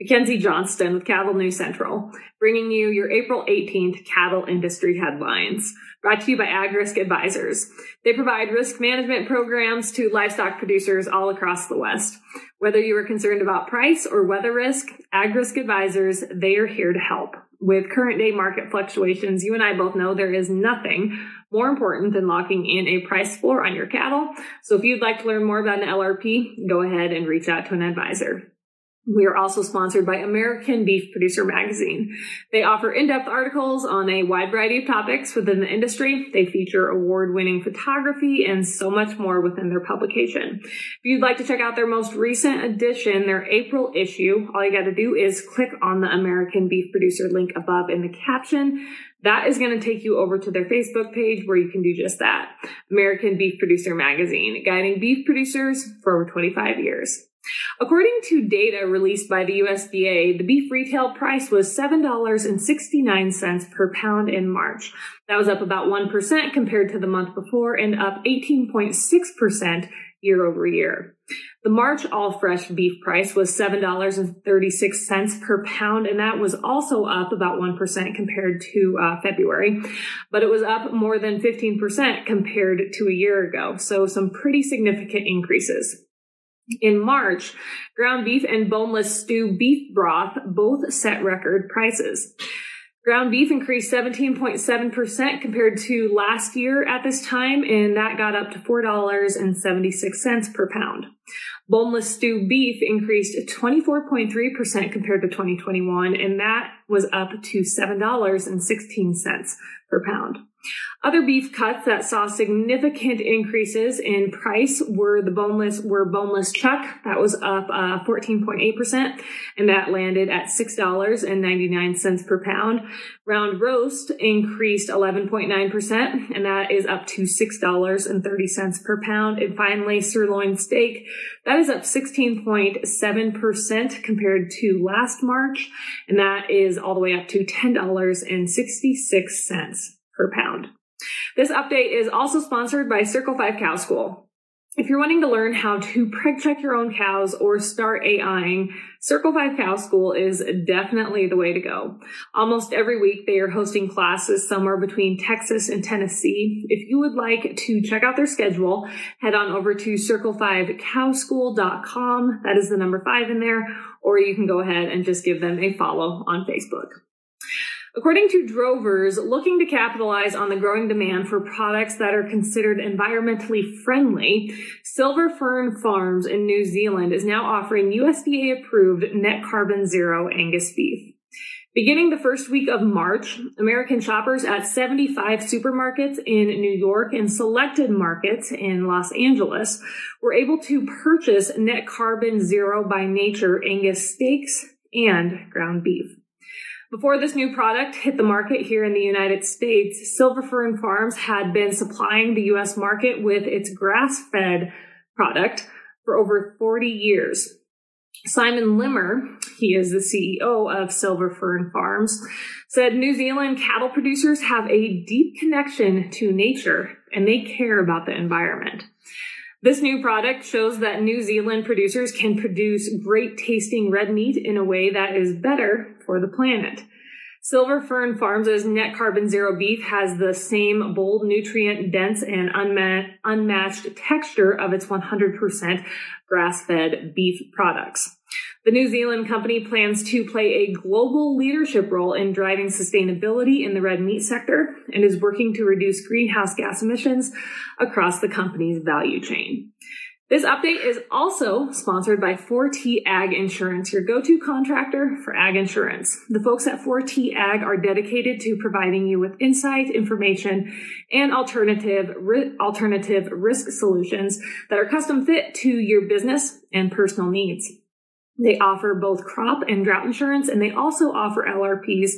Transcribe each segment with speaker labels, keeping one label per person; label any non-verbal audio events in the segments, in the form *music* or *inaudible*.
Speaker 1: Mackenzie Johnston with Cattle News Central, bringing you your April 18th cattle industry headlines. Brought to you by AgRisk Advisors. They provide risk management programs to livestock producers all across the West. Whether you are concerned about price or weather risk, AgRisk Advisors, they are here to help. With current day market fluctuations, you and I both know there is nothing more important than locking in a price floor on your cattle. So if you'd like to learn more about an LRP, go ahead and reach out to an advisor. We are also sponsored by American Beef Producer Magazine. They offer in-depth articles on a wide variety of topics within the industry. They feature award-winning photography and so much more within their publication. If you'd like to check out their most recent edition, their April issue, all you got to do is click on the American Beef Producer link above in the caption. That is going to take you over to their Facebook page where you can do just that. American Beef Producer Magazine, guiding beef producers for over 25 years. According to data released by the USDA, the beef retail price was $7.69 per pound in March. That was up about 1% compared to the month before and up 18.6% year over year. The March all fresh beef price was $7.36 per pound, and that was also up about 1% compared to uh, February, but it was up more than 15% compared to a year ago. So some pretty significant increases. In March, ground beef and boneless stew beef broth both set record prices. Ground beef increased 17.7% compared to last year at this time, and that got up to $4.76 per pound. Boneless stew beef increased 24.3% compared to 2021, and that was up to $7.16 per pound. Other beef cuts that saw significant increases in price were the boneless were boneless chuck that was up uh, 14.8% and that landed at $6.99 per pound. Round roast increased 11.9% and that is up to $6.30 per pound. And finally sirloin steak that is up 16.7% compared to last March and that is all the way up to $10.66 per pound. This update is also sponsored by Circle 5 Cow School. If you're wanting to learn how to *laughs* preg check your own cows or start AIing, Circle 5 Cow School is definitely the way to go. Almost every week they are hosting classes somewhere between Texas and Tennessee. If you would like to check out their schedule, head on over to circle5cowschool.com. That is the number five in there, or you can go ahead and just give them a follow on Facebook. According to drovers looking to capitalize on the growing demand for products that are considered environmentally friendly, Silver Fern Farms in New Zealand is now offering USDA approved net carbon zero Angus beef. Beginning the first week of March, American shoppers at 75 supermarkets in New York and selected markets in Los Angeles were able to purchase net carbon zero by nature Angus steaks and ground beef. Before this new product hit the market here in the United States, Silver Fern Farms had been supplying the U.S. market with its grass fed product for over 40 years. Simon Limmer, he is the CEO of Silver Fern Farms, said New Zealand cattle producers have a deep connection to nature and they care about the environment. This new product shows that New Zealand producers can produce great tasting red meat in a way that is better for the planet. Silver Fern Farms' net carbon zero beef has the same bold, nutrient dense, and unmatched texture of its 100% grass fed beef products. The New Zealand company plans to play a global leadership role in driving sustainability in the red meat sector and is working to reduce greenhouse gas emissions across the company's value chain. This update is also sponsored by 4T Ag Insurance, your go-to contractor for ag insurance. The folks at 4T Ag are dedicated to providing you with insight, information, and alternative alternative risk solutions that are custom fit to your business and personal needs. They offer both crop and drought insurance, and they also offer LRPs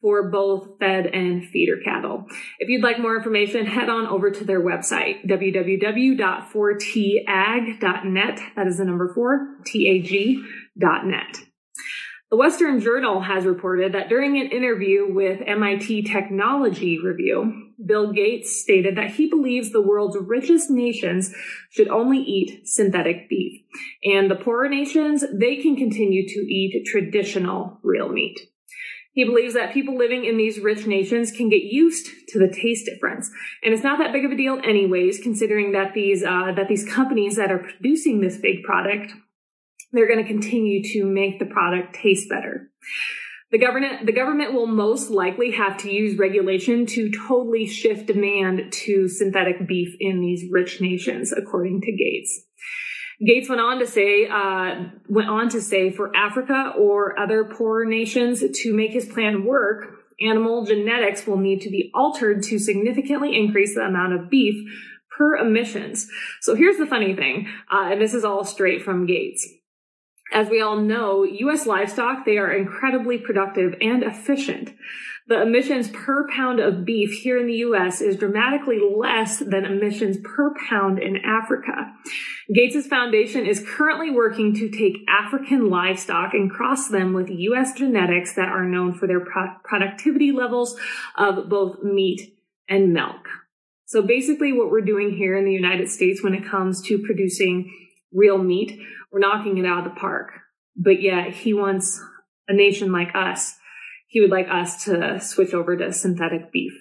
Speaker 1: for both fed and feeder cattle. If you'd like more information, head on over to their website, www.4tag.net. That is the number four, T-A-G.net. The Western Journal has reported that during an interview with MIT Technology Review, Bill Gates stated that he believes the world's richest nations should only eat synthetic beef. And the poorer nations, they can continue to eat traditional real meat. He believes that people living in these rich nations can get used to the taste difference, and it's not that big of a deal, anyways. Considering that these uh, that these companies that are producing this big product, they're going to continue to make the product taste better. The government, the government will most likely have to use regulation to totally shift demand to synthetic beef in these rich nations, according to Gates. Gates went on to say, uh, went on to say for Africa or other poorer nations to make his plan work, animal genetics will need to be altered to significantly increase the amount of beef per emissions. So here's the funny thing, uh, and this is all straight from Gates. As we all know, U.S. livestock, they are incredibly productive and efficient. The emissions per pound of beef here in the U.S. is dramatically less than emissions per pound in Africa. Gates' foundation is currently working to take African livestock and cross them with U.S. genetics that are known for their pro- productivity levels of both meat and milk. So basically what we're doing here in the United States when it comes to producing real meat, we're knocking it out of the park. But yet he wants a nation like us. He would like us to switch over to synthetic beef.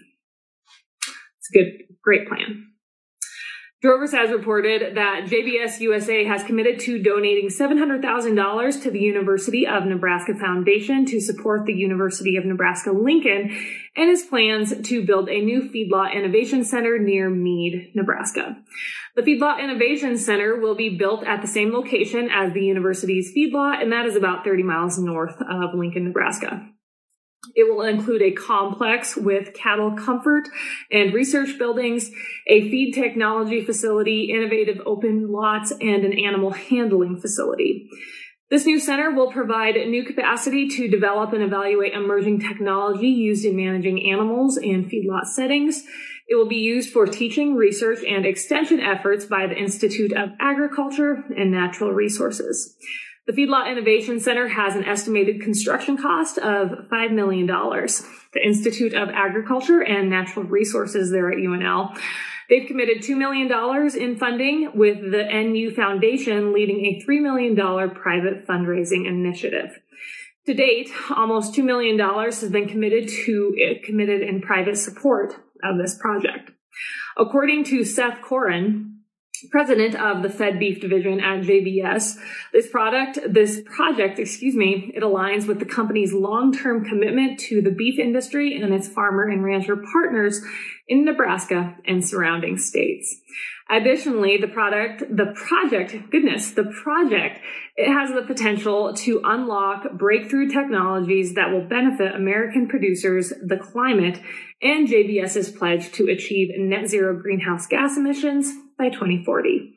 Speaker 1: It's a good, great plan. Drovers has reported that JBS USA has committed to donating $700,000 to the University of Nebraska Foundation to support the University of Nebraska Lincoln and his plans to build a new feedlot innovation center near Mead, Nebraska. The Feedlot Innovation Center will be built at the same location as the university's feedlot, and that is about 30 miles north of Lincoln, Nebraska. It will include a complex with cattle comfort and research buildings, a feed technology facility, innovative open lots, and an animal handling facility. This new center will provide new capacity to develop and evaluate emerging technology used in managing animals in feedlot settings. It will be used for teaching, research, and extension efforts by the Institute of Agriculture and Natural Resources. The Feedlot Innovation Center has an estimated construction cost of $5 million. The Institute of Agriculture and Natural Resources there at UNL They've committed $2 million in funding with the NU Foundation leading a $3 million private fundraising initiative. To date, almost $2 million has been committed to committed in private support of this project. According to Seth Koren, president of the fed beef division at JBS. This product, this project, excuse me, it aligns with the company's long-term commitment to the beef industry and its farmer and rancher partners in Nebraska and surrounding states. Additionally, the product, the project, goodness, the project, it has the potential to unlock breakthrough technologies that will benefit American producers, the climate, and JBS's pledge to achieve net zero greenhouse gas emissions by 2040.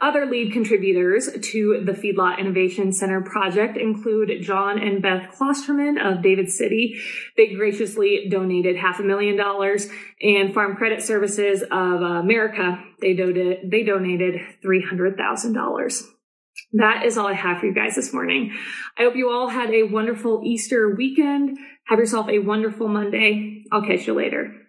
Speaker 1: Other lead contributors to the Feedlot Innovation Center project include John and Beth Klosterman of David City. They graciously donated half a million dollars and Farm Credit Services of America, they, donated, they donated $300,000. That is all I have for you guys this morning. I hope you all had a wonderful Easter weekend. Have yourself a wonderful Monday. I'll catch you later.